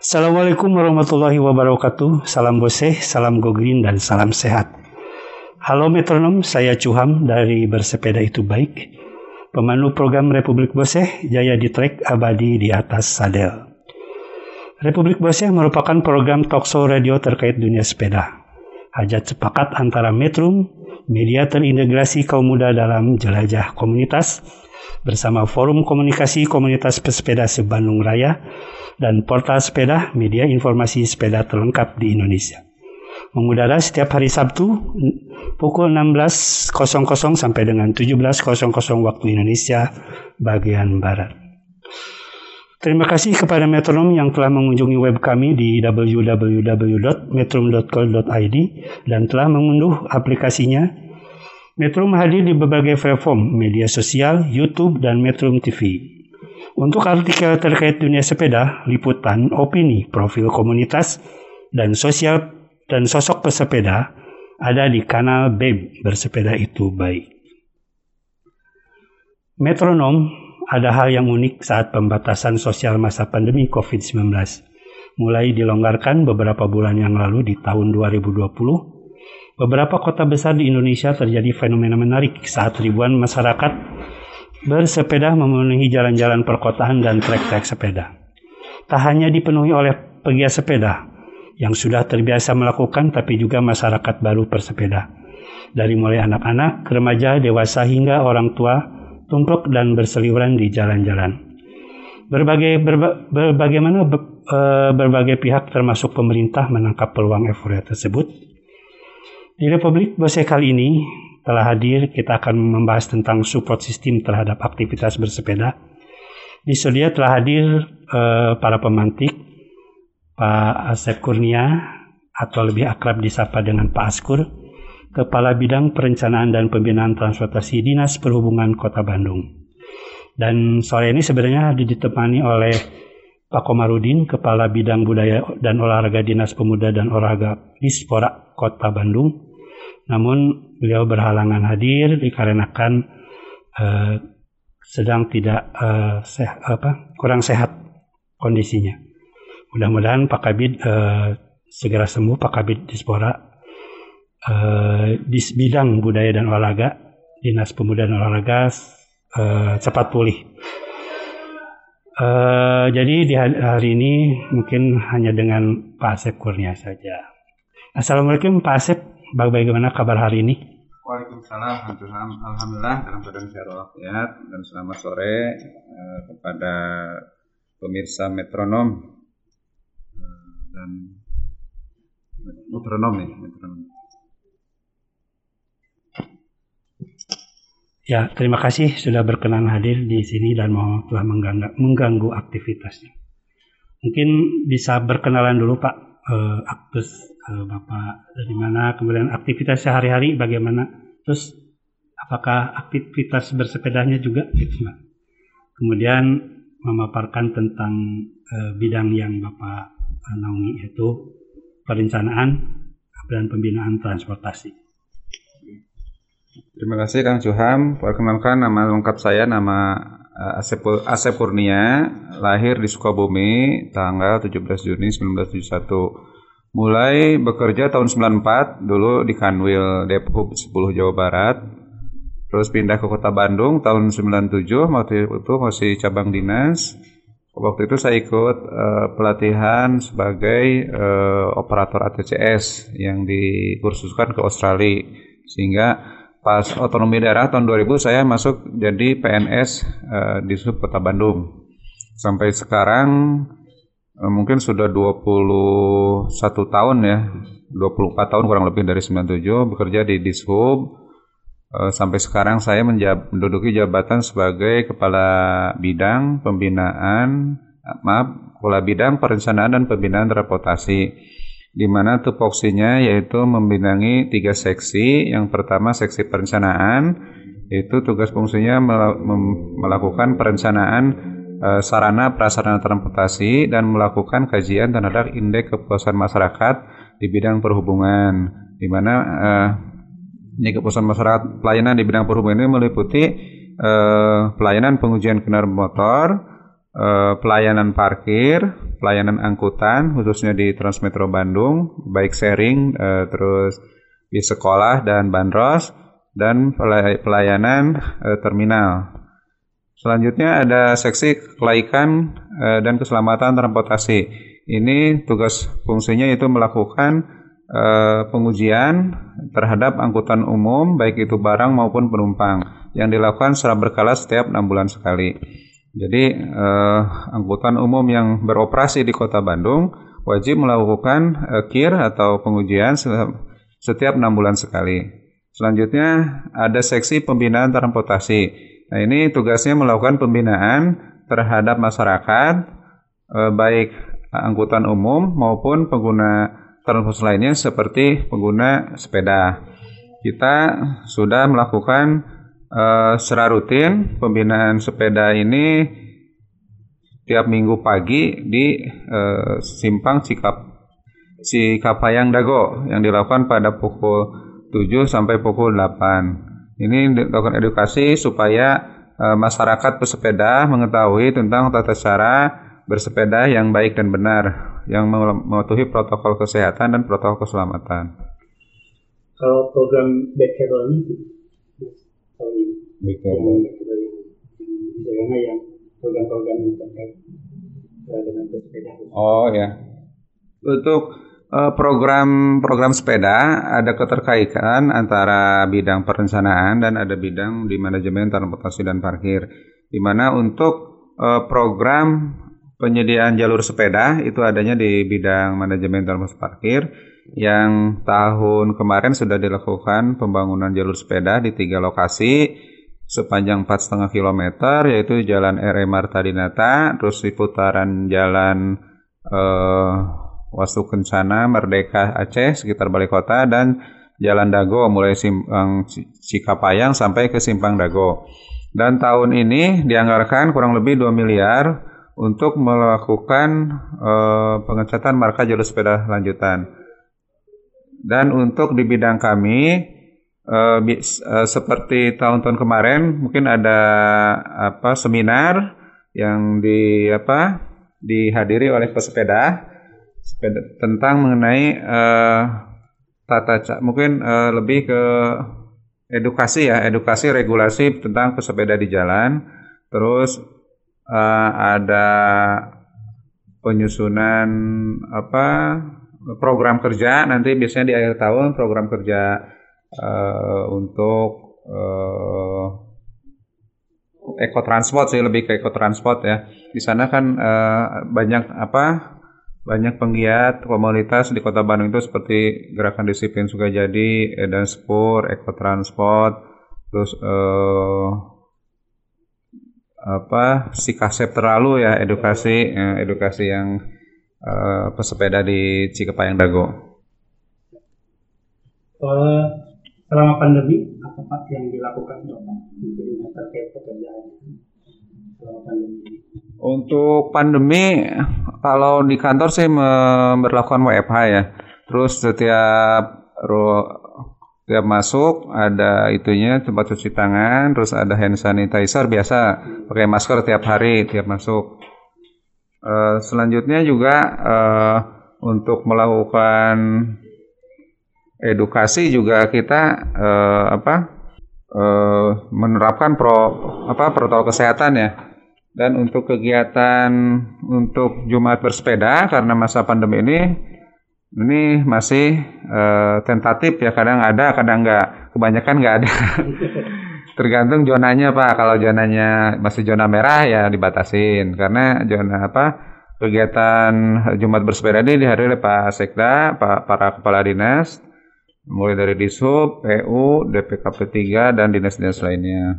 Assalamualaikum warahmatullahi wabarakatuh. Salam boseh, salam go green, dan salam sehat. Halo metronom, saya Cuham dari Bersepeda Itu Baik. Pemandu program Republik Boseh, Jaya di Trek Abadi di atas Sadel. Republik Boseh merupakan program talkshow radio terkait dunia sepeda. Hajat sepakat antara Metrum, media terintegrasi kaum muda dalam jelajah komunitas, bersama Forum Komunikasi Komunitas Pesepeda se-Bandung Raya, dan portal sepeda, media informasi sepeda terlengkap di Indonesia. Mengudara setiap hari Sabtu pukul 16.00 sampai dengan 17.00 waktu Indonesia bagian Barat. Terima kasih kepada Metronom yang telah mengunjungi web kami di www.metrum.co.id dan telah mengunduh aplikasinya. Metrum hadir di berbagai platform media sosial, YouTube, dan Metrum TV. Untuk artikel terkait dunia sepeda, liputan, opini, profil komunitas, dan sosial dan sosok pesepeda ada di kanal BEB Bersepeda Itu Baik. Metronom ada hal yang unik saat pembatasan sosial masa pandemi COVID-19. Mulai dilonggarkan beberapa bulan yang lalu di tahun 2020, beberapa kota besar di Indonesia terjadi fenomena menarik saat ribuan masyarakat bersepeda memenuhi jalan-jalan perkotaan dan trek-trek sepeda. Tak hanya dipenuhi oleh pegiat sepeda yang sudah terbiasa melakukan tapi juga masyarakat baru bersepeda. Dari mulai anak-anak, remaja, dewasa hingga orang tua tumpluk dan berseliweran di jalan-jalan. Berbagai berba, berbagaimana be, e, berbagai pihak termasuk pemerintah menangkap peluang euforia tersebut. Di Republik Bose kali ini telah hadir, kita akan membahas tentang support sistem terhadap aktivitas bersepeda. Di studio telah hadir eh, para pemantik, Pak Asep Kurnia, atau lebih akrab disapa dengan Pak Askur, Kepala Bidang Perencanaan dan Pembinaan Transportasi Dinas Perhubungan Kota Bandung. Dan sore ini sebenarnya ditemani oleh Pak Komarudin, Kepala Bidang Budaya dan Olahraga Dinas Pemuda dan Olahraga Dispora Kota Bandung, namun beliau berhalangan hadir dikarenakan uh, sedang tidak uh, sehat, apa, kurang sehat kondisinya. Mudah-mudahan Pak Kabid uh, segera sembuh, Pak Kabid Dispora uh, di bidang budaya dan olahraga, Dinas Pemuda dan Olahraga uh, cepat pulih. Uh, jadi di hari ini mungkin hanya dengan Pak Asep Kurnia saja. Assalamualaikum Pak Asep, bagaimana kabar hari ini? Waalaikumsalam, Alhamdulillah dalam keadaan sehat walafiat dan selamat sore eh, kepada pemirsa metronom eh, dan metronom nih, metronom. Ya, terima kasih sudah berkenan hadir di sini dan mau telah mengganggu, mengganggu aktivitasnya. Mungkin bisa berkenalan dulu Pak, eh, aktus Bapak dari mana, kemudian aktivitas sehari-hari bagaimana, terus apakah aktivitas bersepedanya juga gitu Pak. Kemudian memaparkan tentang eh, bidang yang Bapak eh, naungi yaitu perencanaan dan pembinaan transportasi. Terima kasih Kang Cuham. Perkenalkan nama lengkap saya nama uh, Asep, Asep Kurnia, lahir di Sukabumi tanggal 17 Juni 1971. Mulai bekerja tahun 94 dulu di Kanwil Depok 10 Jawa Barat. Terus pindah ke Kota Bandung tahun 97 waktu itu masih cabang dinas. Waktu itu saya ikut uh, pelatihan sebagai uh, operator ATCS yang dikursuskan ke Australia sehingga pas otonomi daerah tahun 2000 saya masuk jadi PNS uh, di sub Kota Bandung. Sampai sekarang mungkin sudah 21 tahun ya, 24 tahun kurang lebih dari 97 bekerja di Dishub. Uh, sampai sekarang saya menduduki jabatan sebagai kepala bidang pembinaan maaf Kepala Bidang Perencanaan dan Pembinaan Transportasi di mana tupoksinya yaitu membidangi tiga seksi. Yang pertama seksi perencanaan, itu tugas fungsinya melakukan perencanaan eh, sarana prasarana transportasi dan melakukan kajian terhadap indeks kepuasan masyarakat di bidang perhubungan, di mana eh, ini kepuasan masyarakat pelayanan di bidang perhubungan ini meliputi eh, pelayanan pengujian kendaraan motor, eh, pelayanan parkir, pelayanan angkutan khususnya di Transmetro Bandung, bike sharing, eh, terus di sekolah dan bandros dan pelay- pelayanan eh, terminal. Selanjutnya ada seksi kelaikan eh, dan keselamatan transportasi. Ini tugas fungsinya itu melakukan eh, pengujian terhadap angkutan umum baik itu barang maupun penumpang yang dilakukan secara berkala setiap enam bulan sekali. Jadi eh, angkutan umum yang beroperasi di Kota Bandung wajib melakukan eh, KIR atau pengujian se- setiap enam bulan sekali. Selanjutnya ada seksi pembinaan transportasi. Nah ini tugasnya melakukan pembinaan terhadap masyarakat eh, baik angkutan umum maupun pengguna transportasi lainnya seperti pengguna sepeda. Kita sudah melakukan eh, secara rutin pembinaan sepeda ini tiap minggu pagi di eh, simpang Cikap Cikapayang Dago yang dilakukan pada pukul 7 sampai pukul 8. Ini dilakukan edukasi supaya eh, masyarakat pesepeda mengetahui tentang tata cara bersepeda yang baik dan benar yang mematuhi protokol kesehatan dan protokol keselamatan. Kalau program Backable ini tahun ini misalnya yang program-program terkait eh, dengan bersepeda. Oh ya. Untuk eh, program program sepeda ada keterkaitan antara bidang perencanaan dan ada bidang di manajemen transportasi dan parkir. Di mana untuk eh, program penyediaan jalur sepeda itu adanya di bidang manajemen transportasi parkir yang tahun kemarin sudah dilakukan pembangunan jalur sepeda di tiga lokasi sepanjang 4,5 km yaitu Jalan R.E. Marta Dinata, terus di putaran Jalan eh, Wastu Kencana Merdeka Aceh sekitar Balai Kota dan Jalan Dago mulai simpang Cikapayang sampai ke simpang Dago. Dan tahun ini dianggarkan kurang lebih 2 miliar untuk melakukan eh, pengecatan marka jalur sepeda lanjutan. Dan untuk di bidang kami eh, bi- eh, seperti tahun-tahun kemarin mungkin ada apa seminar yang di apa dihadiri oleh pesepeda sepeda tentang mengenai eh, tata ca- mungkin eh, lebih ke edukasi ya edukasi regulasi tentang pesepeda di jalan. Terus eh, ada penyusunan apa program kerja. Nanti biasanya di akhir tahun program kerja eh, untuk eh, ekotransport sih lebih ke ekotransport ya. Di sana kan eh, banyak apa banyak penggiat komunitas di Kota Bandung itu seperti Gerakan Disiplin Sukajadi, Edan Spur, Ekotransport, terus eh, apa si kasep terlalu ya edukasi eh, edukasi yang eh, pesepeda di Cikepayang Dago. Selama pandemi apa Pak yang dilakukan Bapak terkait pekerjaan selama pandemi? Untuk pandemi, kalau di kantor sih memperlakukan WFH ya. Terus setiap setiap masuk ada itunya tempat cuci tangan, terus ada hand sanitizer biasa pakai masker tiap hari tiap masuk. Eh, selanjutnya juga eh, untuk melakukan edukasi juga kita eh, apa eh, menerapkan pro apa protokol kesehatan ya. Dan untuk kegiatan untuk Jumat bersepeda karena masa pandemi ini ini masih eh, tentatif ya kadang ada kadang enggak kebanyakan enggak ada. Tergantung zonanya Pak. Kalau zonanya masih zona merah ya dibatasin. Karena zona apa kegiatan Jumat bersepeda ini dihadiri oleh Pak Sekda Pak para kepala dinas mulai dari Dishub, PU, DPKP 3 dan dinas-dinas lainnya.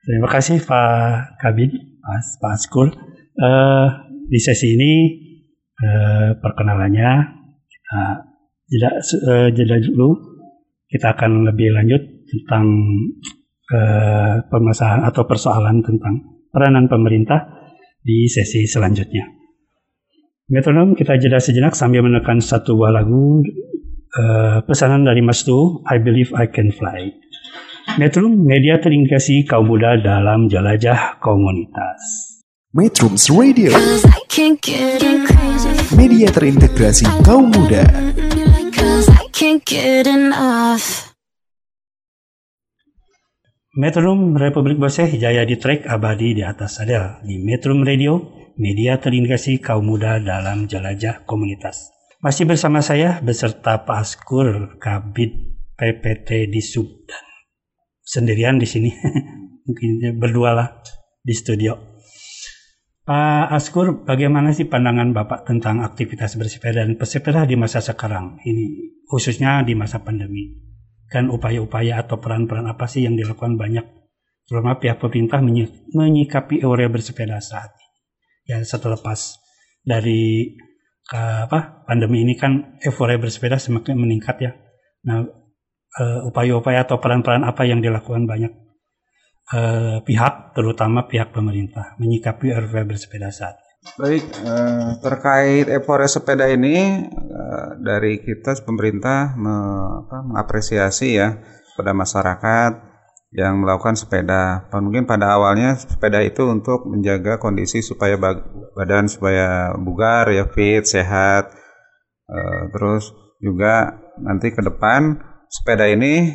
Terima kasih Pak Kabin, Pak, Pak Askul. Eh, di sesi ini eh, perkenalannya kita jeda, eh, jeda dulu. Kita akan lebih lanjut tentang eh, permasalahan atau persoalan tentang peranan pemerintah di sesi selanjutnya. Metronom kita jeda sejenak sambil menekan satu buah lagu eh, pesanan dari Mas Tu, I Believe I Can Fly. Metrum, media terintegrasi kaum muda dalam jelajah komunitas. Metrums Radio, Cause I can't get enough. media terintegrasi kaum muda. Metrum Republik Boseh Jaya di track abadi di atas sadel di Metrum Radio, media terintegrasi kaum muda dalam jelajah komunitas. Masih bersama saya beserta Pak Askur Kabit PPT di Sub dan sendirian di sini. Mungkin berdua lah di studio. Pak Askur, bagaimana sih pandangan Bapak tentang aktivitas bersepeda dan pesepeda di masa sekarang? Ini khususnya di masa pandemi. Dan upaya-upaya atau peran-peran apa sih yang dilakukan banyak terutama pihak pemerintah menyi- menyikapi euforia bersepeda saat ini. Ya setelah lepas dari ke- apa pandemi ini kan euforia bersepeda semakin meningkat ya. Nah, eh, upaya-upaya atau peran-peran apa yang dilakukan banyak eh, pihak, terutama pihak pemerintah, menyikapi euforia bersepeda saat. Baik, eh, terkait euforia sepeda ini eh, dari kita pemerintah me- apa, mengapresiasi ya pada masyarakat yang melakukan sepeda. Mungkin pada awalnya sepeda itu untuk menjaga kondisi supaya badan supaya bugar ya fit, sehat. Eh, terus juga nanti ke depan sepeda ini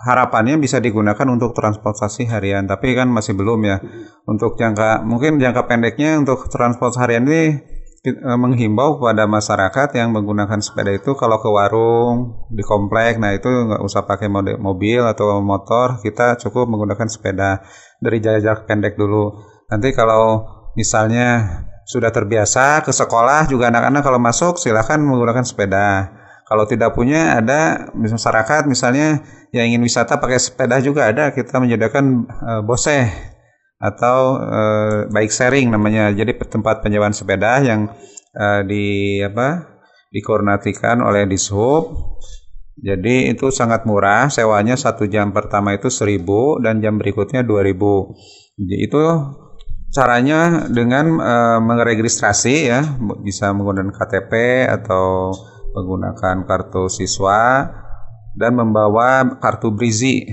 harapannya bisa digunakan untuk transportasi harian, tapi kan masih belum ya. Untuk jangka mungkin jangka pendeknya untuk transport harian ini eh, menghimbau kepada masyarakat yang menggunakan sepeda itu kalau ke warung di komplek, nah itu nggak usah pakai mode- mobil atau motor, kita cukup menggunakan sepeda dari jarak pendek dulu. Nanti kalau misalnya sudah terbiasa ke sekolah juga anak-anak kalau masuk silahkan menggunakan sepeda. Kalau tidak punya ada masyarakat misalnya yang ingin wisata pakai sepeda juga ada kita menyediakan eh, boseh atau eh, bike sharing namanya. Jadi tempat penyewaan sepeda yang eh, di apa dikoordinasikan oleh Dishub. Jadi itu sangat murah, sewanya satu jam pertama itu 1000 dan jam berikutnya 2000. Jadi itu caranya dengan eh, meregistrasi ya, bisa menggunakan KTP atau menggunakan kartu siswa dan membawa kartu Brizi.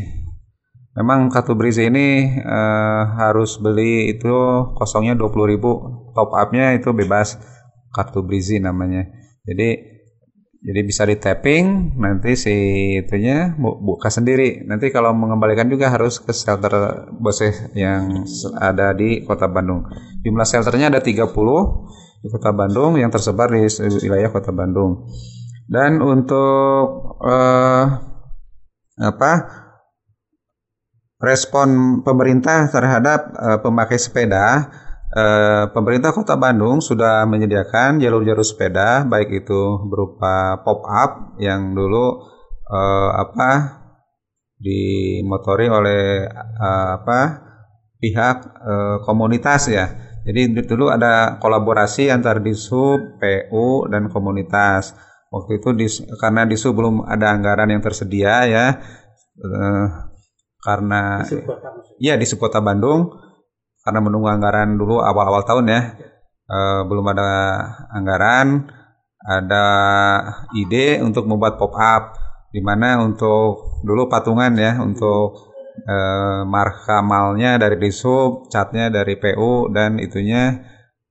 Memang kartu Brizi ini eh, harus beli itu kosongnya 20.000, top up-nya itu bebas kartu Brizi namanya. Jadi jadi bisa di tapping nanti si itunya bu- buka sendiri. Nanti kalau mengembalikan juga harus ke shelter boseh yang ada di Kota Bandung. Jumlah shelternya ada 30 di Kota Bandung yang tersebar di wilayah Kota Bandung. Dan untuk eh, apa respon pemerintah terhadap eh, pemakai sepeda, eh, pemerintah Kota Bandung sudah menyediakan jalur-jalur sepeda, baik itu berupa pop-up yang dulu eh, apa dimotori oleh eh, apa pihak eh, komunitas ya. Jadi dulu ada kolaborasi antar Disub, PU dan komunitas. Waktu itu dis, karena Disub belum ada anggaran yang tersedia ya. eh, karena Iya di Kota Bandung karena menunggu anggaran dulu awal-awal tahun ya eh, belum ada anggaran ada ide untuk membuat pop up di mana untuk dulu patungan ya untuk eh, marka malnya dari Disub, catnya dari PU dan itunya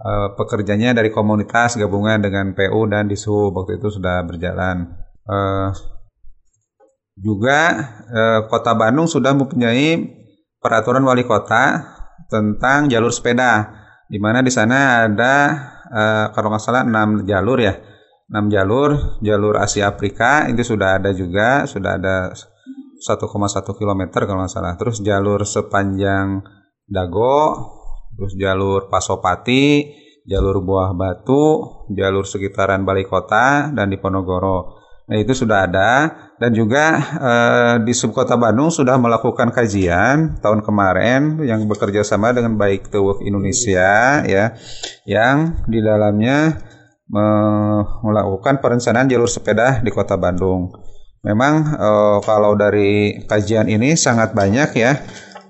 eh, pekerjanya dari komunitas gabungan dengan PU dan Disub waktu itu sudah berjalan. Eh, juga eh, Kota Bandung sudah mempunyai peraturan wali kota tentang jalur sepeda, di mana di sana ada eh, kalau nggak salah 6 jalur ya, 6 jalur, jalur Asia Afrika itu sudah ada juga, sudah ada 1,1 km kalau nggak salah. Terus jalur sepanjang Dago, terus jalur Pasopati, jalur Buah Batu, jalur sekitaran Balai Kota dan di Ponorogo. Nah, itu sudah ada dan juga eh, di subkota Bandung sudah melakukan kajian tahun kemarin yang bekerja sama dengan Baik to Work Indonesia ya yang di dalamnya me- melakukan perencanaan jalur sepeda di Kota Bandung. Memang eh, kalau dari kajian ini sangat banyak ya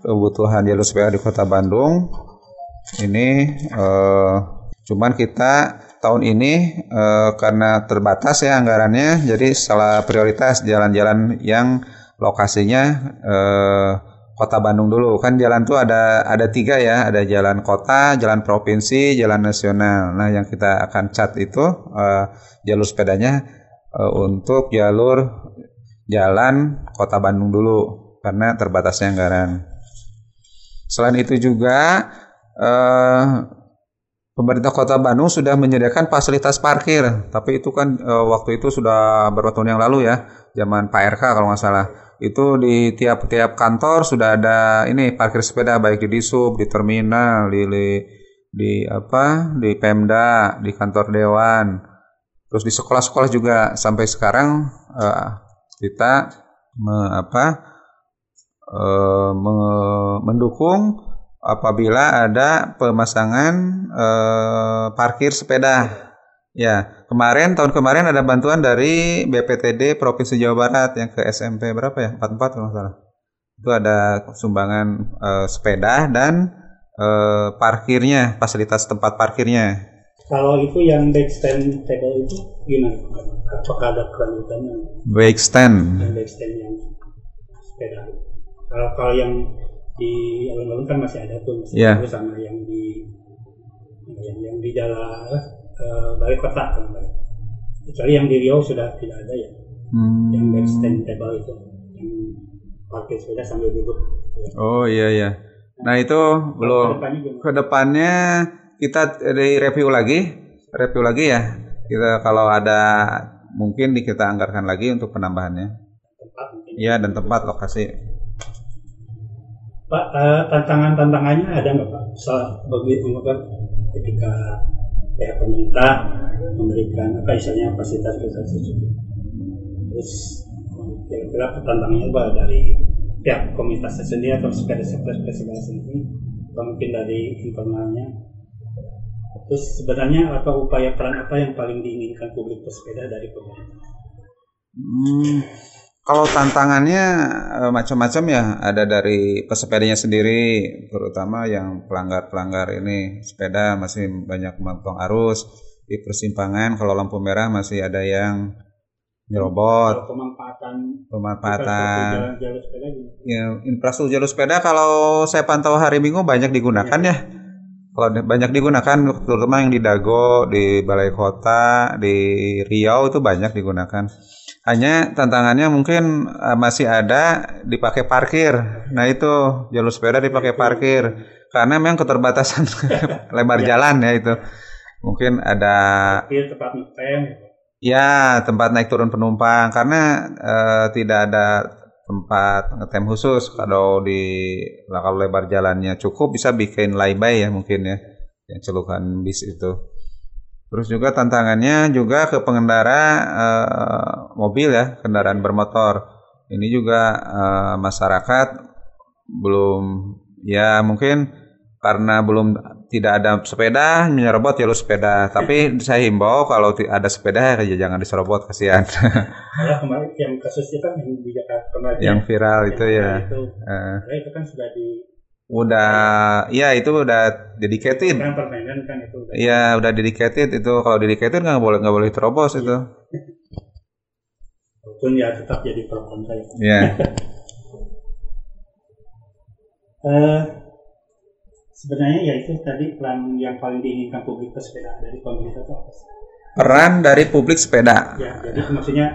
kebutuhan jalur sepeda di Kota Bandung. Ini eh, cuman kita tahun ini eh, karena terbatas ya anggarannya, jadi salah prioritas jalan-jalan yang lokasinya eh, Kota Bandung dulu. Kan jalan tuh ada ada tiga ya, ada jalan kota, jalan provinsi, jalan nasional. Nah, yang kita akan cat itu eh, jalur sepedanya untuk jalur jalan Kota Bandung dulu karena terbatasnya anggaran. Selain itu juga eh, pemerintah Kota Bandung sudah menyediakan fasilitas parkir, tapi itu kan eh, waktu itu sudah beberapa tahun yang lalu ya, zaman Pak RK kalau nggak salah. Itu di tiap-tiap kantor sudah ada ini parkir sepeda baik di disub, di terminal, di, di di apa, di Pemda, di kantor dewan, terus di sekolah-sekolah juga sampai sekarang eh, kita me- apa eh, me- mendukung apabila ada pemasangan eh, parkir sepeda. Ya, kemarin tahun kemarin ada bantuan dari BPTD Provinsi Jawa Barat yang ke SMP berapa ya? 44 kalau salah. Itu ada sumbangan eh, sepeda dan eh, parkirnya, fasilitas tempat parkirnya. Kalau itu yang backstand table itu gimana? Apakah ada kelanjutannya Bike stand. yang backstand yang sepeda? Kalau kalau yang di alun-alun kan masih ada tuh masih ada sama yang di yang yang di jalan eh, balai kota kan kecuali yang di Riau sudah tidak ada ya Hmm. yang backstand table itu yang parkir sepeda sambil duduk gitu ya. Oh iya iya. Nah itu belum. Ke depannya gimana? Kita di review lagi, review lagi ya. Kita kalau ada mungkin di kita anggarkan lagi untuk penambahannya. tempat mungkin Iya dan tempat lokasi. Pak, eh, tantangan-tantangannya ada nggak Pak? Soal bagi apa, ketika pihak pemerintah memberikan apa misalnya fasilitas fasilitas tersebut. Terus kira-kira tantangannya apa dari pihak komunitasnya sendiri atau sepeda sepeda sendiri atau mungkin dari internalnya. Terus sebenarnya apa upaya peran apa yang paling diinginkan publik pesepeda dari pemerintah? Hmm, kalau tantangannya eh, macam-macam ya, ada dari pesepedanya sendiri, terutama yang pelanggar-pelanggar ini sepeda masih banyak memotong arus di persimpangan. Kalau lampu merah masih ada yang nyerobot, Kalau pemanfaatan pemanfaatan. jalan jalur sepeda gimana? Ya, infrastruktur jalur sepeda kalau saya pantau hari Minggu banyak digunakan ya. Kalau banyak digunakan, terutama yang di Dago, di Balai Kota, di Riau itu banyak digunakan. Hanya tantangannya mungkin eh, masih ada dipakai parkir. Nah itu jalur sepeda dipakai parkir karena memang keterbatasan lebar jalan ya itu. Mungkin ada Parkir tempat ngetem. Ya, tempat naik turun penumpang karena eh, tidak ada tempat ngetem khusus. Kalau di nah, kalau lebar jalannya cukup bisa bikin layby ya mungkin ya yang celukan bis itu. Terus juga tantangannya juga ke pengendara eh, mobil ya, kendaraan bermotor. Ini juga eh, masyarakat belum ya mungkin karena belum tidak ada sepeda menyerobot jalur sepeda. Tapi saya himbau kalau ada sepeda ya jangan diserobot kasihan. Malah kemarin yang kasusnya kan yang di Jakarta kemarin. Yang viral yang itu ya itu, Eh, Karena itu kan sudah di udah ya itu udah dedicated kan permainan kan itu udah. Iya udah dedicated itu. Kalau dedicated nggak boleh nggak boleh terobos itu. Walaupun ya tetap jadi pro kontra ya. ya sebenarnya ya itu tadi peran yang paling diinginkan publik pesepeda dari pemerintah itu apa sih? peran dari publik sepeda? Ya, jadi maksudnya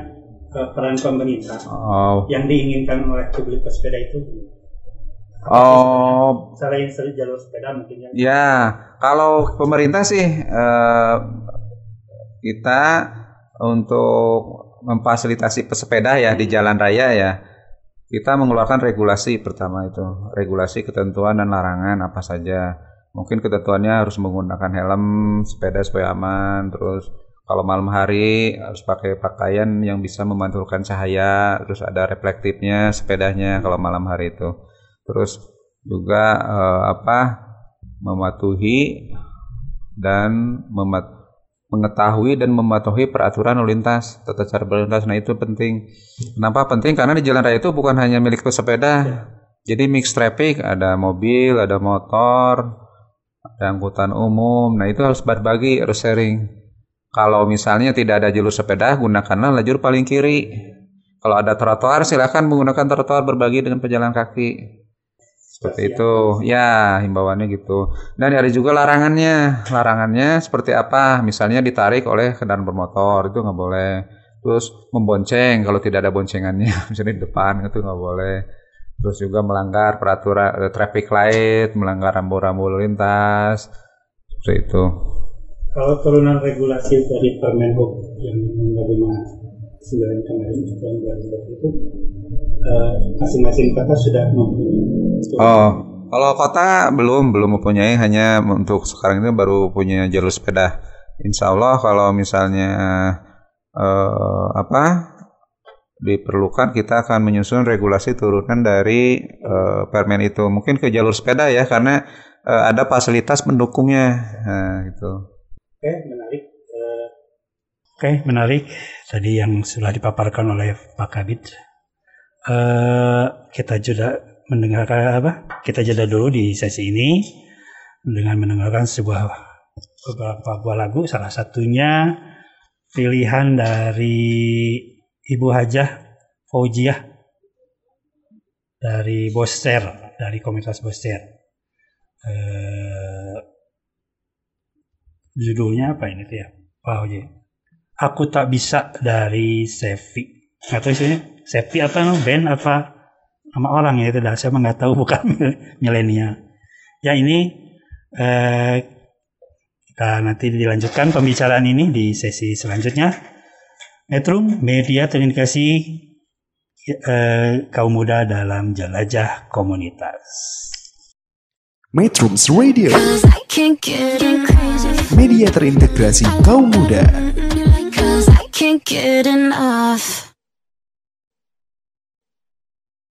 eh, peran pemerintah oh. yang diinginkan oleh publik pesepeda itu. Oh. Selain jalur sepeda mungkin ya. Ya, kalau pemerintah sih eh, kita untuk memfasilitasi pesepeda ya di jalan raya ya, kita mengeluarkan regulasi pertama itu, regulasi ketentuan dan larangan apa saja. Mungkin ketentuannya harus menggunakan helm sepeda supaya aman, terus Kalau malam hari harus pakai pakaian yang bisa memantulkan cahaya, terus ada reflektifnya sepedanya kalau malam hari itu. Terus juga eh, apa mematuhi dan memat mengetahui dan mematuhi peraturan lalu lintas, tata cara berlalu lintas. Nah itu penting. Kenapa penting? Karena di jalan raya itu bukan hanya milik pesepeda. Jadi mix traffic, ada mobil, ada motor, ada angkutan umum. Nah itu harus berbagi, harus sharing. Kalau misalnya tidak ada jalur sepeda, gunakanlah lajur paling kiri. Kalau ada trotoar, silakan menggunakan trotoar berbagi dengan pejalan kaki. Seperti itu, ya himbauannya gitu. Dan ada juga larangannya. Larangannya seperti apa? Misalnya ditarik oleh kendaraan bermotor itu nggak boleh. Terus membonceng kalau tidak ada boncengannya, misalnya di depan itu nggak boleh. Terus juga melanggar peraturan eh, traffic light, melanggar rambu-rambu lalu lintas, seperti itu. Kalau turunan regulasi dari Permenhub yang menerima 9 kemarin tahun 2020 itu eh, masing-masing kota sudah mempunyai Oh, kalau kota belum belum mempunyai hanya untuk sekarang ini baru punya jalur sepeda. Insya Allah kalau misalnya eh, apa diperlukan kita akan menyusun regulasi turunan dari eh, permen itu. Mungkin ke jalur sepeda ya karena eh, ada fasilitas pendukungnya. Nah, gitu. Oke, menarik. Eh, Oke, menarik. Tadi yang sudah dipaparkan oleh Pak Kabit. Eh, kita juga mendengarkan apa? Kita jeda dulu di sesi ini dengan mendengarkan sebuah beberapa buah lagu. Salah satunya pilihan dari Ibu Hajah Faujiah dari Boster, dari komunitas Boster. Eh, judulnya apa ini tuh ya? Pak. Aku tak bisa dari Sevi. Nggak tahu isinya Sevi apa no? band apa nama orang ya itu dah saya mah nggak tahu bukan milenial. Ya ini eh, kita nanti dilanjutkan pembicaraan ini di sesi selanjutnya. Metro Media Terindikasi eh, kaum muda dalam jelajah komunitas. Metrums Radio, media terintegrasi kaum muda. Cause I can't get enough.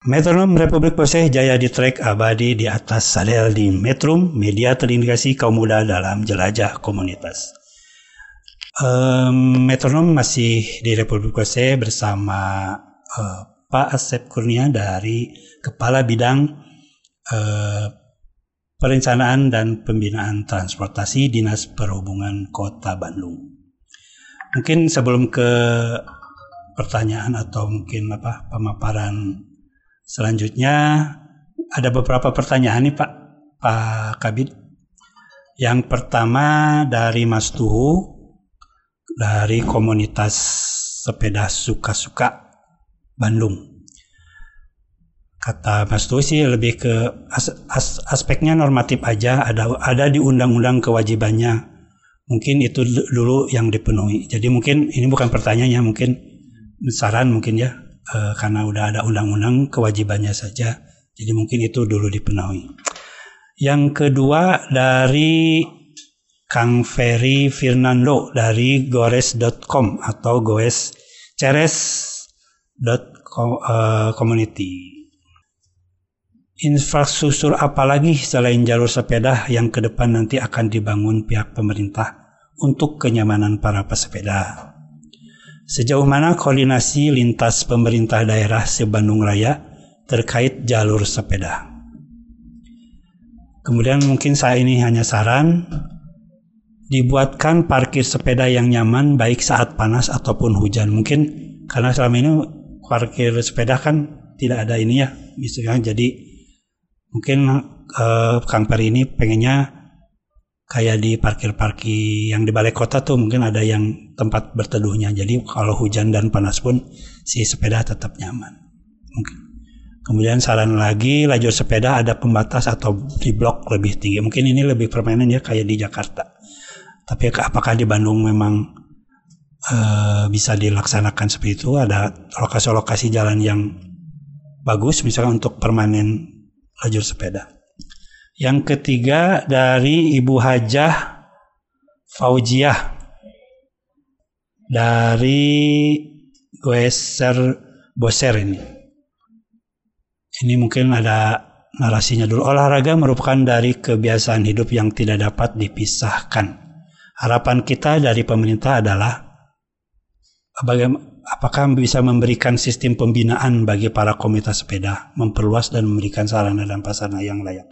Metronom Republik Boseh Jaya di trek abadi di atas sadel di Metrum, media terindikasi kaum muda dalam jelajah komunitas. Em, Metronom masih di Republik Boseh bersama eh, Pak Asep Kurnia dari Kepala Bidang eh, Perencanaan dan Pembinaan Transportasi Dinas Perhubungan Kota Bandung. Mungkin sebelum ke pertanyaan atau mungkin apa pemaparan Selanjutnya ada beberapa pertanyaan nih Pak Pak Kabit. Yang pertama dari Mas Tuhu dari komunitas sepeda suka-suka Bandung. Kata Mas Tuhu sih lebih ke as- as- aspeknya normatif aja, ada ada di undang-undang kewajibannya. Mungkin itu dulu yang dipenuhi. Jadi mungkin ini bukan pertanyaannya, mungkin saran mungkin ya eh, karena udah ada undang-undang kewajibannya saja. Jadi mungkin itu dulu dipenuhi. Yang kedua dari Kang Ferry Fernando dari gores.com atau goes eh, community. Infrastruktur apa lagi selain jalur sepeda yang ke depan nanti akan dibangun pihak pemerintah untuk kenyamanan para pesepeda? Sejauh mana koordinasi lintas pemerintah daerah se-Bandung Raya terkait jalur sepeda? Kemudian mungkin saya ini hanya saran, dibuatkan parkir sepeda yang nyaman baik saat panas ataupun hujan. Mungkin karena selama ini parkir sepeda kan tidak ada ini ya, misalnya jadi mungkin eh, Kang Peri ini pengennya kayak di parkir-parkir yang di balai kota tuh mungkin ada yang tempat berteduhnya. Jadi kalau hujan dan panas pun si sepeda tetap nyaman. Mungkin. Kemudian saran lagi lajur sepeda ada pembatas atau di blok lebih tinggi. Mungkin ini lebih permanen ya kayak di Jakarta. Tapi apakah di Bandung memang eh, bisa dilaksanakan seperti itu? Ada lokasi-lokasi jalan yang bagus misalnya untuk permanen lajur sepeda. Yang ketiga dari Ibu Hajah Faujiah dari Goeser Boser ini. Ini mungkin ada narasinya dulu. Olahraga merupakan dari kebiasaan hidup yang tidak dapat dipisahkan. Harapan kita dari pemerintah adalah apakah bisa memberikan sistem pembinaan bagi para komunitas sepeda, memperluas dan memberikan sarana dan prasarana yang layak.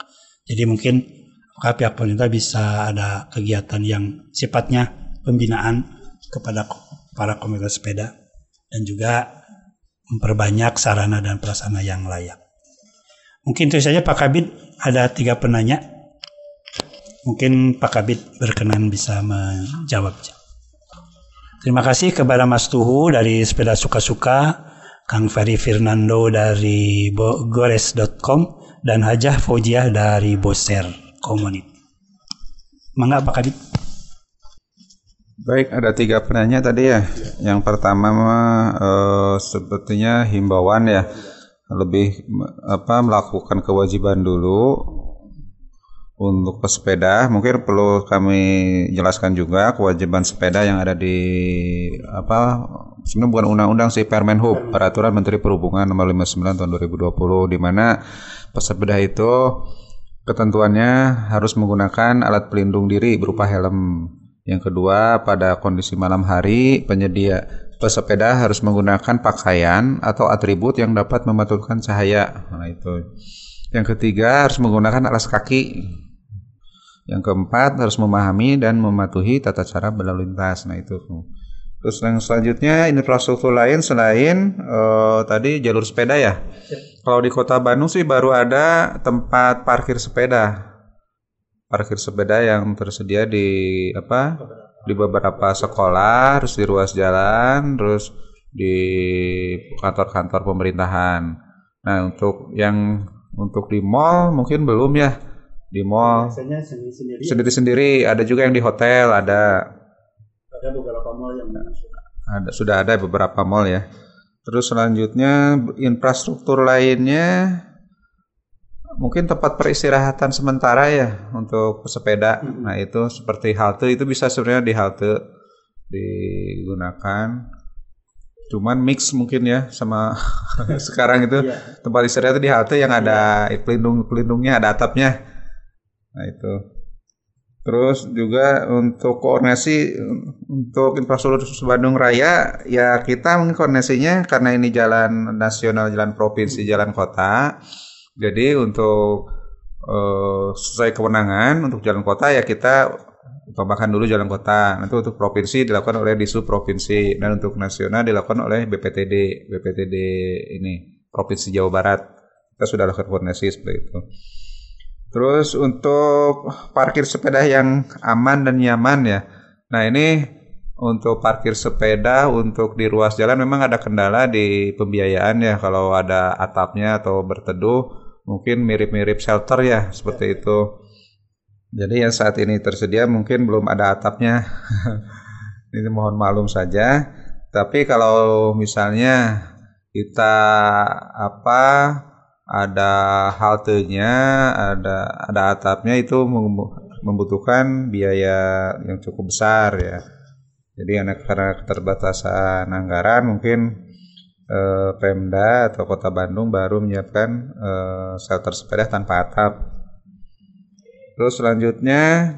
Jadi mungkin apakah pihak pemerintah bisa ada kegiatan yang sifatnya pembinaan kepada para komunitas sepeda dan juga memperbanyak sarana dan prasarana yang layak. Mungkin itu saja Pak Kabit ada tiga penanya. Mungkin Pak Kabit berkenan bisa menjawab. Terima kasih kepada Mas Tuhu dari Sepeda Suka-Suka, Kang Ferry Fernando dari gores.com, dan Hajah Fojiah dari Boser Community. Mangga Pak Kabit. Baik, ada tiga penanya tadi ya. Yang pertama eh, sepertinya himbauan ya, lebih apa melakukan kewajiban dulu untuk pesepeda. Mungkin perlu kami jelaskan juga kewajiban sepeda yang ada di apa sebenarnya bukan undang-undang sih Permen Hub, Peraturan Menteri Perhubungan Nomor 59 Tahun 2020 di mana pesepeda itu ketentuannya harus menggunakan alat pelindung diri berupa helm. Yang kedua, pada kondisi malam hari, penyedia pesepeda harus menggunakan pakaian atau atribut yang dapat memantulkan cahaya. Nah, itu. Yang ketiga, harus menggunakan alas kaki. Yang keempat, harus memahami dan mematuhi tata cara berlalu lintas. Nah, itu. Terus yang selanjutnya, infrastruktur lain selain uh, tadi jalur sepeda ya. Kalau di Kota Bandung sih baru ada tempat parkir sepeda parkir sepeda yang tersedia di apa di beberapa sekolah, terus di ruas jalan, terus di kantor-kantor pemerintahan. Nah untuk yang untuk di mall mungkin belum ya di mall sendiri-sendiri. Ada juga yang di hotel ada. Ada beberapa mall yang ada sudah ada beberapa mall ya. Terus selanjutnya infrastruktur lainnya mungkin tempat peristirahatan sementara ya untuk pesepeda. Hmm. Nah itu seperti halte itu bisa sebenarnya di halte digunakan. Cuman mix mungkin ya sama sekarang itu yeah. tempat istirahat itu di halte yang ada yeah. pelindung pelindungnya ada atapnya. Nah itu. Terus juga untuk koordinasi untuk infrastruktur Bandung Raya ya kita mungkin karena ini jalan nasional, jalan provinsi, jalan kota jadi untuk uh, sesuai kewenangan untuk jalan kota ya kita utamakan dulu jalan kota. Nanti untuk provinsi dilakukan oleh disu provinsi dan untuk nasional dilakukan oleh BPTD BPTD ini provinsi Jawa Barat. Kita sudah lakukan koordinasi seperti itu. Terus untuk parkir sepeda yang aman dan nyaman ya. Nah ini untuk parkir sepeda untuk di ruas jalan memang ada kendala di pembiayaan ya kalau ada atapnya atau berteduh mungkin mirip-mirip shelter ya seperti itu. Jadi yang saat ini tersedia mungkin belum ada atapnya. ini mohon maklum saja. Tapi kalau misalnya kita apa ada haltenya, ada ada atapnya itu membutuhkan biaya yang cukup besar ya. Jadi karena keterbatasan anggaran mungkin eh, Pemda atau Kota Bandung baru menyiapkan eh, shelter sepeda tanpa atap. Terus selanjutnya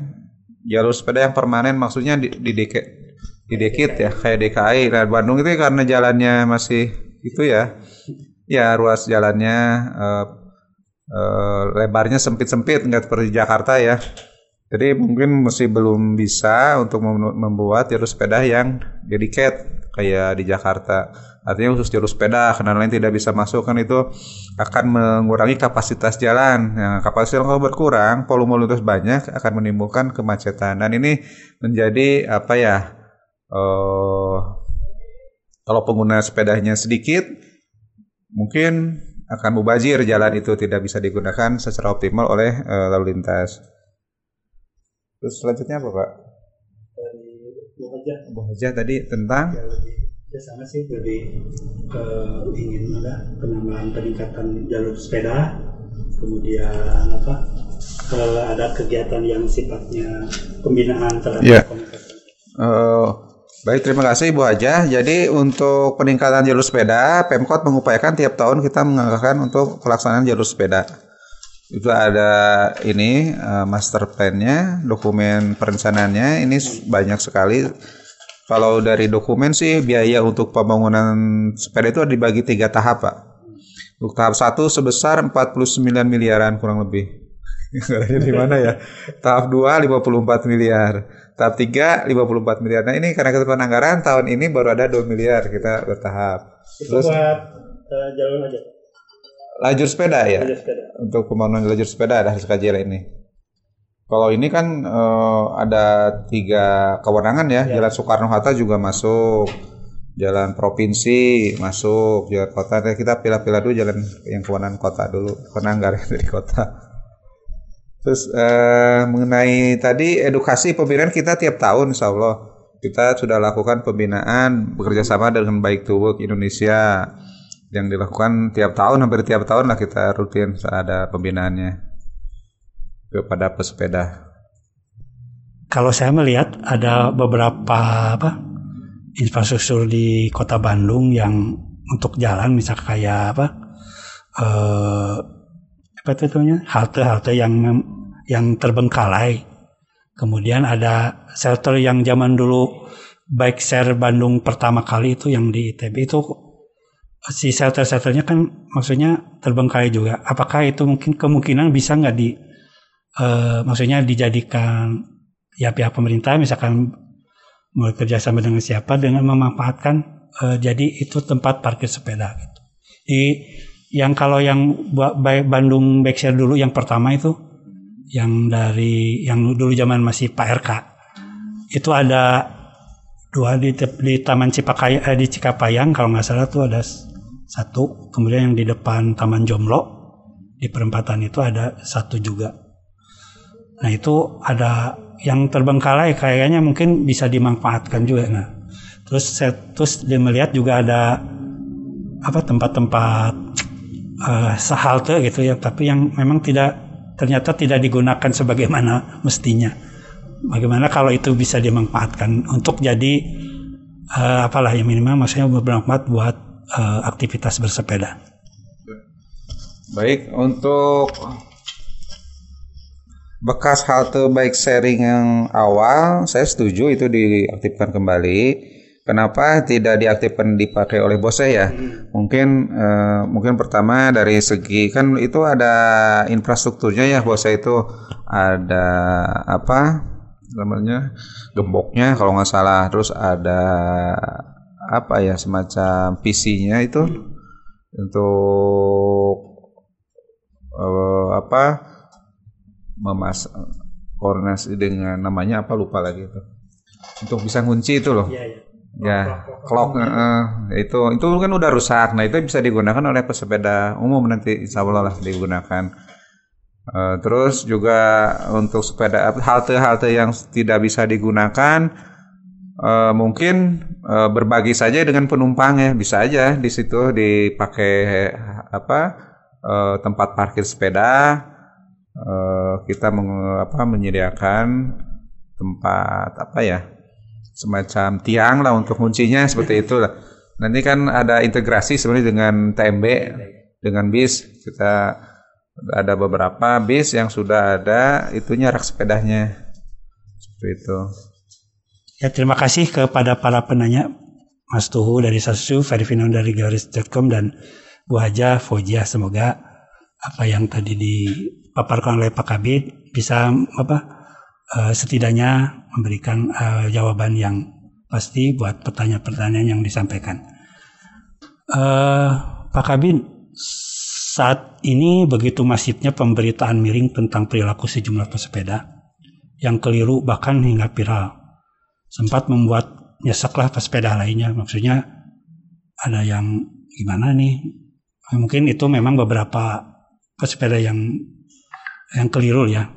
jalur sepeda yang permanen maksudnya di, di di dekit ya kayak DKI. Nah Bandung itu karena jalannya masih itu ya, ya ruas jalannya eh, eh, lebarnya sempit-sempit nggak seperti Jakarta ya. Jadi mungkin masih belum bisa untuk membuat jalur sepeda yang dedicated kayak di Jakarta. Artinya khusus jalur sepeda, kendaraan lain tidak bisa masuk kan itu akan mengurangi kapasitas jalan. Yang kapasitas kalau berkurang, volume lintas banyak akan menimbulkan kemacetan. Dan ini menjadi apa ya? Uh, kalau pengguna sepedanya sedikit, mungkin akan mubazir jalan itu tidak bisa digunakan secara optimal oleh uh, lalu lintas. Terus selanjutnya apa Pak? Dari Bu Haja. Bu Haja tadi tentang ya, lebih ya sama sih lebih ke ingin ada penambahan peningkatan jalur sepeda kemudian apa kalau ada kegiatan yang sifatnya pembinaan terhadap yeah. komunitas uh, Baik, terima kasih Bu Haja. Jadi untuk peningkatan jalur sepeda, Pemkot mengupayakan tiap tahun kita menganggarkan untuk pelaksanaan jalur sepeda. Itu ada ini eh, master plan-nya, dokumen perencanaannya. Ini banyak sekali. Kalau dari dokumen sih biaya untuk pembangunan sepeda itu dibagi tiga tahap, Pak. Untuk tahap satu sebesar 49 miliaran kurang lebih. Di mana ya? Tahap 2 54 miliar. Tahap 3 54 miliar. Nah, ini karena ketentuan anggaran tahun ini baru ada 2 miliar kita bertahap. Terus jalur aja. lajur sepeda ya. sepeda. Untuk pembangunan lajur sepeda ada SKJL ini. Kalau ini kan eh, ada tiga kewenangan ya. Jalan Soekarno Hatta juga masuk. Jalan provinsi masuk, jalan kota. Nah, Kita pilih-pilih dulu jalan yang kewenangan kota dulu, penanggaran dari kota. Terus eh, mengenai tadi edukasi pembinaan kita tiap tahun insya Allah kita sudah lakukan pembinaan bekerja sama dengan Baik to Work Indonesia yang dilakukan tiap tahun hampir tiap tahun lah kita rutin ada pembinaannya kepada pesepeda. Kalau saya melihat ada beberapa apa infrastruktur di Kota Bandung yang untuk jalan misalnya kayak apa eh apa itu namanya halte-halte yang yang terbengkalai. Kemudian ada shelter yang zaman dulu bike share Bandung pertama kali itu yang di ITB itu si shelter-shelternya kan maksudnya terbengkalai juga. Apakah itu mungkin kemungkinan bisa nggak di eh, maksudnya dijadikan ya pihak pemerintah misalkan bekerja sama dengan siapa dengan memanfaatkan eh, jadi itu tempat parkir sepeda gitu. Di yang kalau yang ba- ba- Bandung Backshare dulu yang pertama itu yang dari yang dulu zaman masih Pak RK itu ada dua di, di Taman Cipakaya eh, di Cikapayang kalau nggak salah tuh ada satu. Kemudian yang di depan Taman Jomblo di perempatan itu ada satu juga. Nah itu ada yang terbengkalai kayaknya mungkin bisa dimanfaatkan juga. Nah terus saya terus dia melihat juga ada apa tempat-tempat eh, sehalte gitu ya, tapi yang memang tidak ternyata tidak digunakan sebagaimana mestinya. Bagaimana kalau itu bisa dimanfaatkan untuk jadi eh, apalah yang minimal maksudnya bermanfaat buat eh, aktivitas bersepeda. Baik, untuk bekas halte bike sharing yang awal, saya setuju itu diaktifkan kembali. Kenapa tidak diaktifkan dipakai oleh bos saya? Mungkin eh, mungkin pertama dari segi kan itu ada infrastrukturnya ya bos saya itu. Ada apa namanya? Gemboknya kalau nggak salah, terus ada apa ya semacam PC-nya itu untuk eh, apa? Memas koordinasi dengan namanya apa lupa lagi itu. Untuk bisa ngunci itu loh. Ya clock eh, itu itu kan udah rusak. Nah itu bisa digunakan oleh pesepeda umum nanti insya Allah lah digunakan. Eh, terus juga untuk sepeda halte-halte yang tidak bisa digunakan eh, mungkin eh, berbagi saja dengan penumpang ya. Bisa aja di situ dipakai apa eh, tempat parkir sepeda. Eh, kita meng- apa, menyediakan tempat apa ya semacam tiang lah untuk kuncinya seperti itu lah. Nanti kan ada integrasi sebenarnya dengan TMB dengan bis kita ada beberapa bis yang sudah ada itunya rak sepedanya seperti itu. Ya terima kasih kepada para penanya Mas Tuhu dari Sasu, Ferry Finon dari garis.com dan Bu Haja Fojia semoga apa yang tadi dipaparkan oleh Pak Kabit bisa apa eh, setidaknya memberikan eh, jawaban yang pasti buat pertanyaan-pertanyaan yang disampaikan. Eh, Pak Kabit saat ini begitu masifnya pemberitaan miring tentang perilaku sejumlah pesepeda yang keliru bahkan hingga viral sempat membuat nyesaklah pesepeda lainnya. Maksudnya ada yang gimana nih? Mungkin itu memang beberapa pesepeda yang yang keliru ya.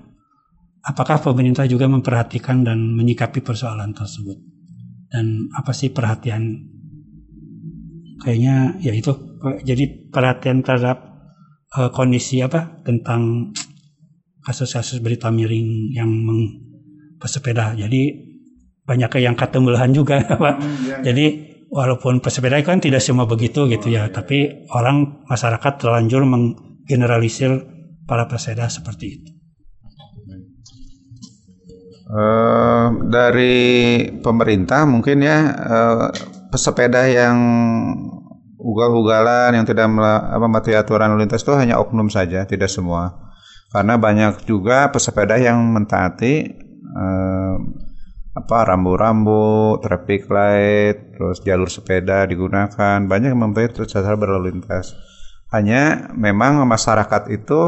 Apakah pemerintah juga memperhatikan dan menyikapi persoalan tersebut? Dan apa sih perhatian? Kayaknya ya itu. Jadi perhatian terhadap eh, kondisi apa tentang kasus-kasus berita miring yang meng pesepeda. Jadi banyak yang ketembelahan juga Pak. Jadi walaupun pesepeda kan tidak semua begitu gitu ya, tapi orang masyarakat terlanjur menggeneralisir para pesepeda seperti itu. Dari pemerintah mungkin ya eh, pesepeda yang ugal-ugalan yang tidak mematuhi aturan lalu lintas itu hanya oknum saja, tidak semua. Karena banyak juga pesepeda yang mentaati apa rambu-rambu, traffic light, terus jalur sepeda digunakan, banyak yang mematuhi cara berlalu lintas. Hanya memang masyarakat itu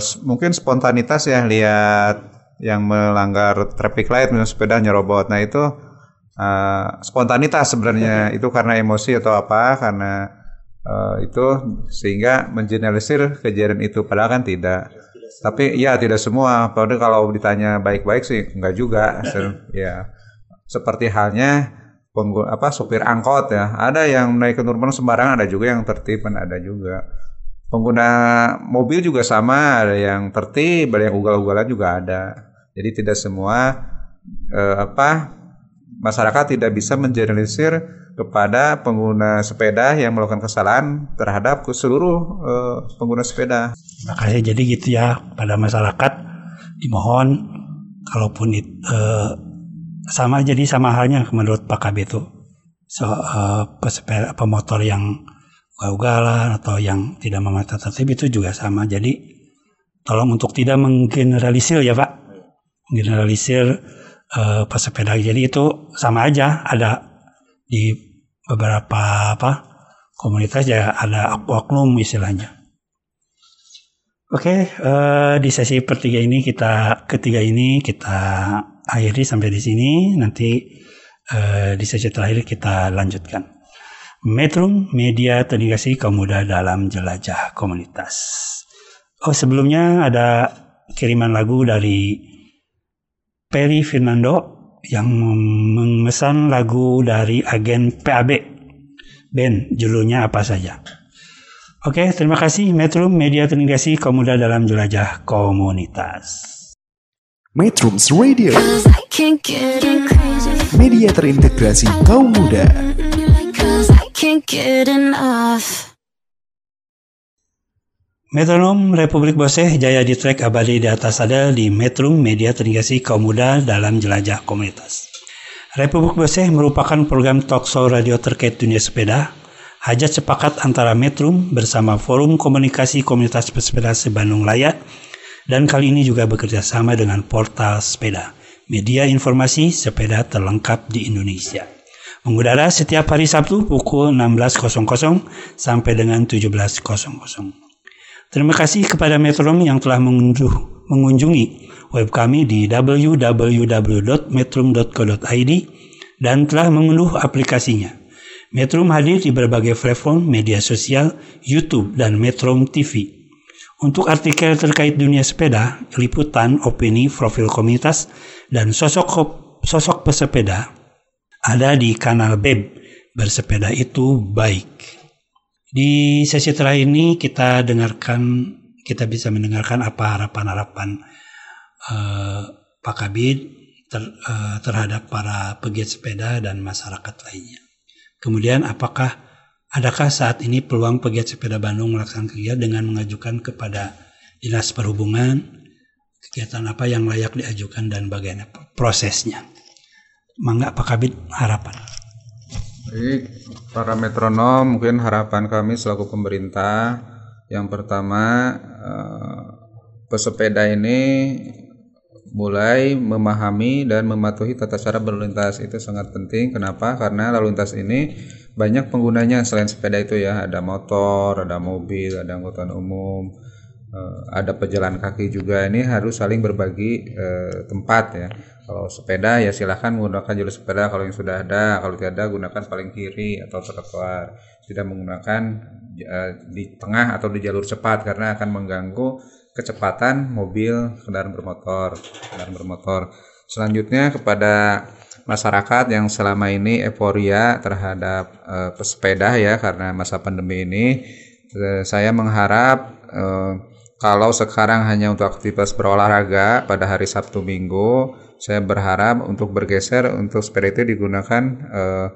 s- mungkin spontanitas ya lihat yang melanggar traffic light misalnya sepeda nyerobot. Nah itu eh, spontanitas sebenarnya itu karena emosi atau apa karena eh, itu sehingga mengeneralisir kejadian itu padahal kan tidak. Tapi ya tidak semua. Padahal kalau ditanya baik-baik sih enggak juga. Ya seperti halnya apa sopir angkot ya. Ada yang naik ke normal sembarangan, ada juga yang tertib, dan ada juga pengguna mobil juga sama, ada yang tertib, ada yang ugal-ugalan juga ada. Jadi tidak semua eh, apa masyarakat tidak bisa mengeneralisir kepada pengguna sepeda yang melakukan kesalahan terhadap seluruh eh, pengguna sepeda. Makanya jadi gitu ya pada masyarakat dimohon kalaupun it- eh, sama jadi sama halnya menurut Pak KB itu so, eh, pesepeda pemotor yang ugal-ugalan atau yang tidak mematuhi tertib itu juga sama. Jadi tolong untuk tidak menggeneralisir ya Pak, generalisir eh, pesepeda. Jadi itu sama aja ada di beberapa apa komunitas ya ada oknum istilahnya. Oke, eh, di sesi pertiga ini kita ketiga ini kita akhiri sampai di sini. Nanti eh, di sesi terakhir kita lanjutkan. Metrum Media Terintegrasi Kaum Muda dalam Jelajah Komunitas. Oh sebelumnya ada kiriman lagu dari Perry Fernando yang memesan lagu dari agen PAB. Ben, judulnya apa saja? Oke, terima kasih Metro Media Terintegrasi Kaum Muda dalam Jelajah Komunitas. Metrums Radio, Cause I can't get enough. media terintegrasi kaum muda. Cause I can't get enough. Metronom Republik Boseh jaya di track abadi di atas sadel di Metro Media Terintegrasi Kaum Muda dalam Jelajah Komunitas. Republik Boseh merupakan program talkshow radio terkait dunia sepeda. Hajat sepakat antara Metrum bersama Forum Komunikasi Komunitas Pesepeda Sebandung Raya dan kali ini juga bekerja sama dengan Portal Sepeda, media informasi sepeda terlengkap di Indonesia. Mengudara setiap hari Sabtu pukul 16.00 sampai dengan 17.00. Terima kasih kepada Metrum yang telah mengunduh, mengunjungi web kami di www.metrum.co.id dan telah mengunduh aplikasinya. Metrum hadir di berbagai platform media sosial, YouTube, dan Metrum TV. Untuk artikel terkait dunia sepeda, liputan, opini, profil komunitas, dan sosok sosok pesepeda ada di kanal BEB Bersepeda itu baik. Di sesi terakhir ini kita dengarkan, kita bisa mendengarkan apa harapan-harapan eh, Pak Kabid ter- eh, terhadap para pegiat sepeda dan masyarakat lainnya. Kemudian apakah adakah saat ini peluang pegiat sepeda Bandung melaksanakan kegiatan dengan mengajukan kepada Dinas Perhubungan kegiatan apa yang layak diajukan dan bagaimana prosesnya? Mangga Pak Kabid harapan. Baik, para metronom, mungkin harapan kami selaku pemerintah yang pertama eh, pesepeda ini mulai memahami dan mematuhi tata cara berlalu lintas itu sangat penting. Kenapa? Karena lalu lintas ini banyak penggunanya selain sepeda itu ya, ada motor, ada mobil, ada angkutan umum, ada pejalan kaki juga. Ini harus saling berbagi eh, tempat ya. Kalau sepeda ya silahkan menggunakan jalur sepeda kalau yang sudah ada. Kalau tidak ada gunakan paling kiri atau trotoar. Tidak menggunakan eh, di tengah atau di jalur cepat karena akan mengganggu kecepatan mobil kendaraan bermotor kendaraan bermotor selanjutnya kepada masyarakat yang selama ini euforia terhadap eh, pesepeda ya karena masa pandemi ini eh, saya mengharap eh, kalau sekarang hanya untuk aktivitas berolahraga pada hari Sabtu Minggu, saya berharap untuk bergeser untuk sepeda itu digunakan eh,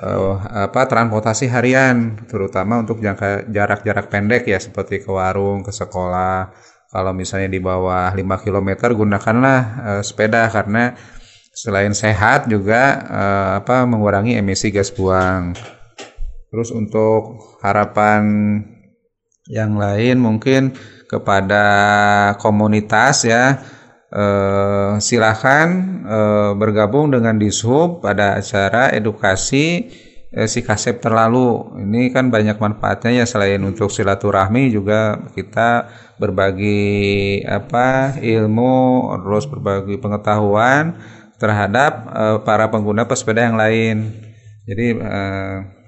eh, apa transportasi harian, terutama untuk jangka jarak-jarak pendek ya seperti ke warung, ke sekolah. Kalau misalnya di bawah 5 km gunakanlah eh, sepeda karena selain sehat juga eh, apa mengurangi emisi gas buang. Terus untuk harapan yang lain mungkin kepada komunitas ya. Eh, silahkan eh, bergabung dengan Dishub pada acara edukasi eh, si kasep terlalu. Ini kan banyak manfaatnya ya selain untuk silaturahmi juga kita berbagi apa ilmu terus berbagi pengetahuan terhadap eh, para pengguna pesepeda yang lain. Jadi eh,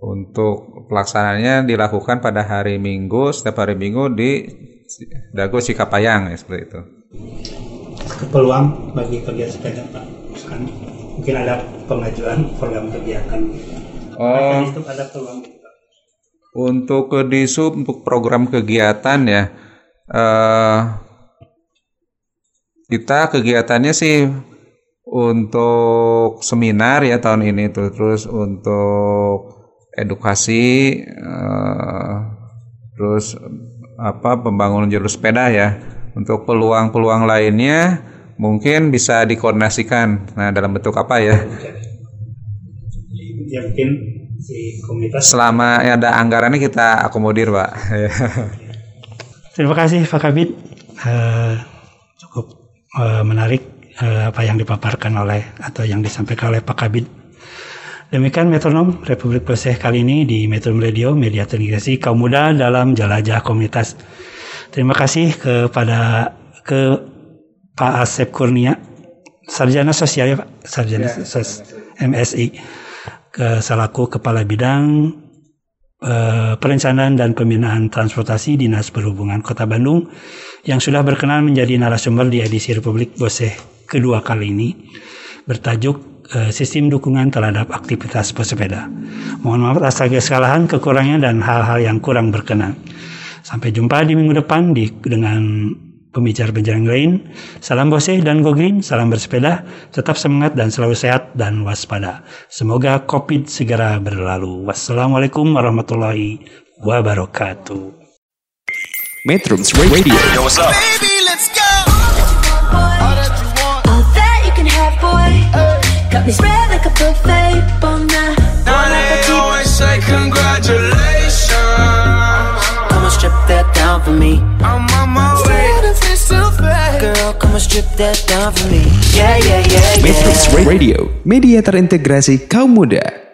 untuk pelaksanaannya dilakukan pada hari Minggu, setiap hari Minggu di Dago Cikapayang ya seperti itu. peluang bagi pegiat sepeda Pak Misalkan mungkin ada pengajuan program kegiatan. Oh, itu ada peluang gitu, untuk ke Disub untuk program kegiatan ya, eh, kita kegiatannya sih untuk seminar ya tahun ini tuh, terus untuk edukasi, eh, terus apa pembangunan jalur sepeda ya. Untuk peluang-peluang lainnya mungkin bisa dikoordinasikan. Nah, dalam bentuk apa ya? ya mungkin si komunitas Selama ada anggarannya kita akomodir, Pak. Terima kasih Pak Kabit. Eh, cukup eh, menarik eh, apa yang dipaparkan oleh atau yang disampaikan oleh Pak Kabit. Demikian metronom Republik Peseh kali ini di Metro Radio, media terintegrasi kaum muda dalam jelajah komunitas. Terima kasih kepada ke Pak Asep Kurnia, sarjana sosial ya Pak, sarjana sos- MSI, ke selaku Kepala Bidang eh, Perencanaan dan Pembinaan Transportasi Dinas Perhubungan Kota Bandung yang sudah berkenan menjadi narasumber di edisi Republik Boseh kedua kali ini. Bertajuk eh, Sistem Dukungan Terhadap Aktivitas Pesepeda. Mohon maaf atas segala kesalahan, kekurangan dan hal-hal yang kurang berkenan. Sampai jumpa di minggu depan di dengan pembicara-pembicara yang lain. Salam Boseh dan Go Green, salam bersepeda, tetap semangat dan selalu sehat dan waspada. Semoga COVID segera berlalu. Wassalamualaikum warahmatullahi wabarakatuh. Metrums Radio All Got me spread like a buffet. Bon now. Now they always say congratulations. Come and strip that down for me. I'm on my way. Girl, come and strip that down for me. Yeah, yeah, yeah, yeah. Metrums Radio Media terintegrasi kaum muda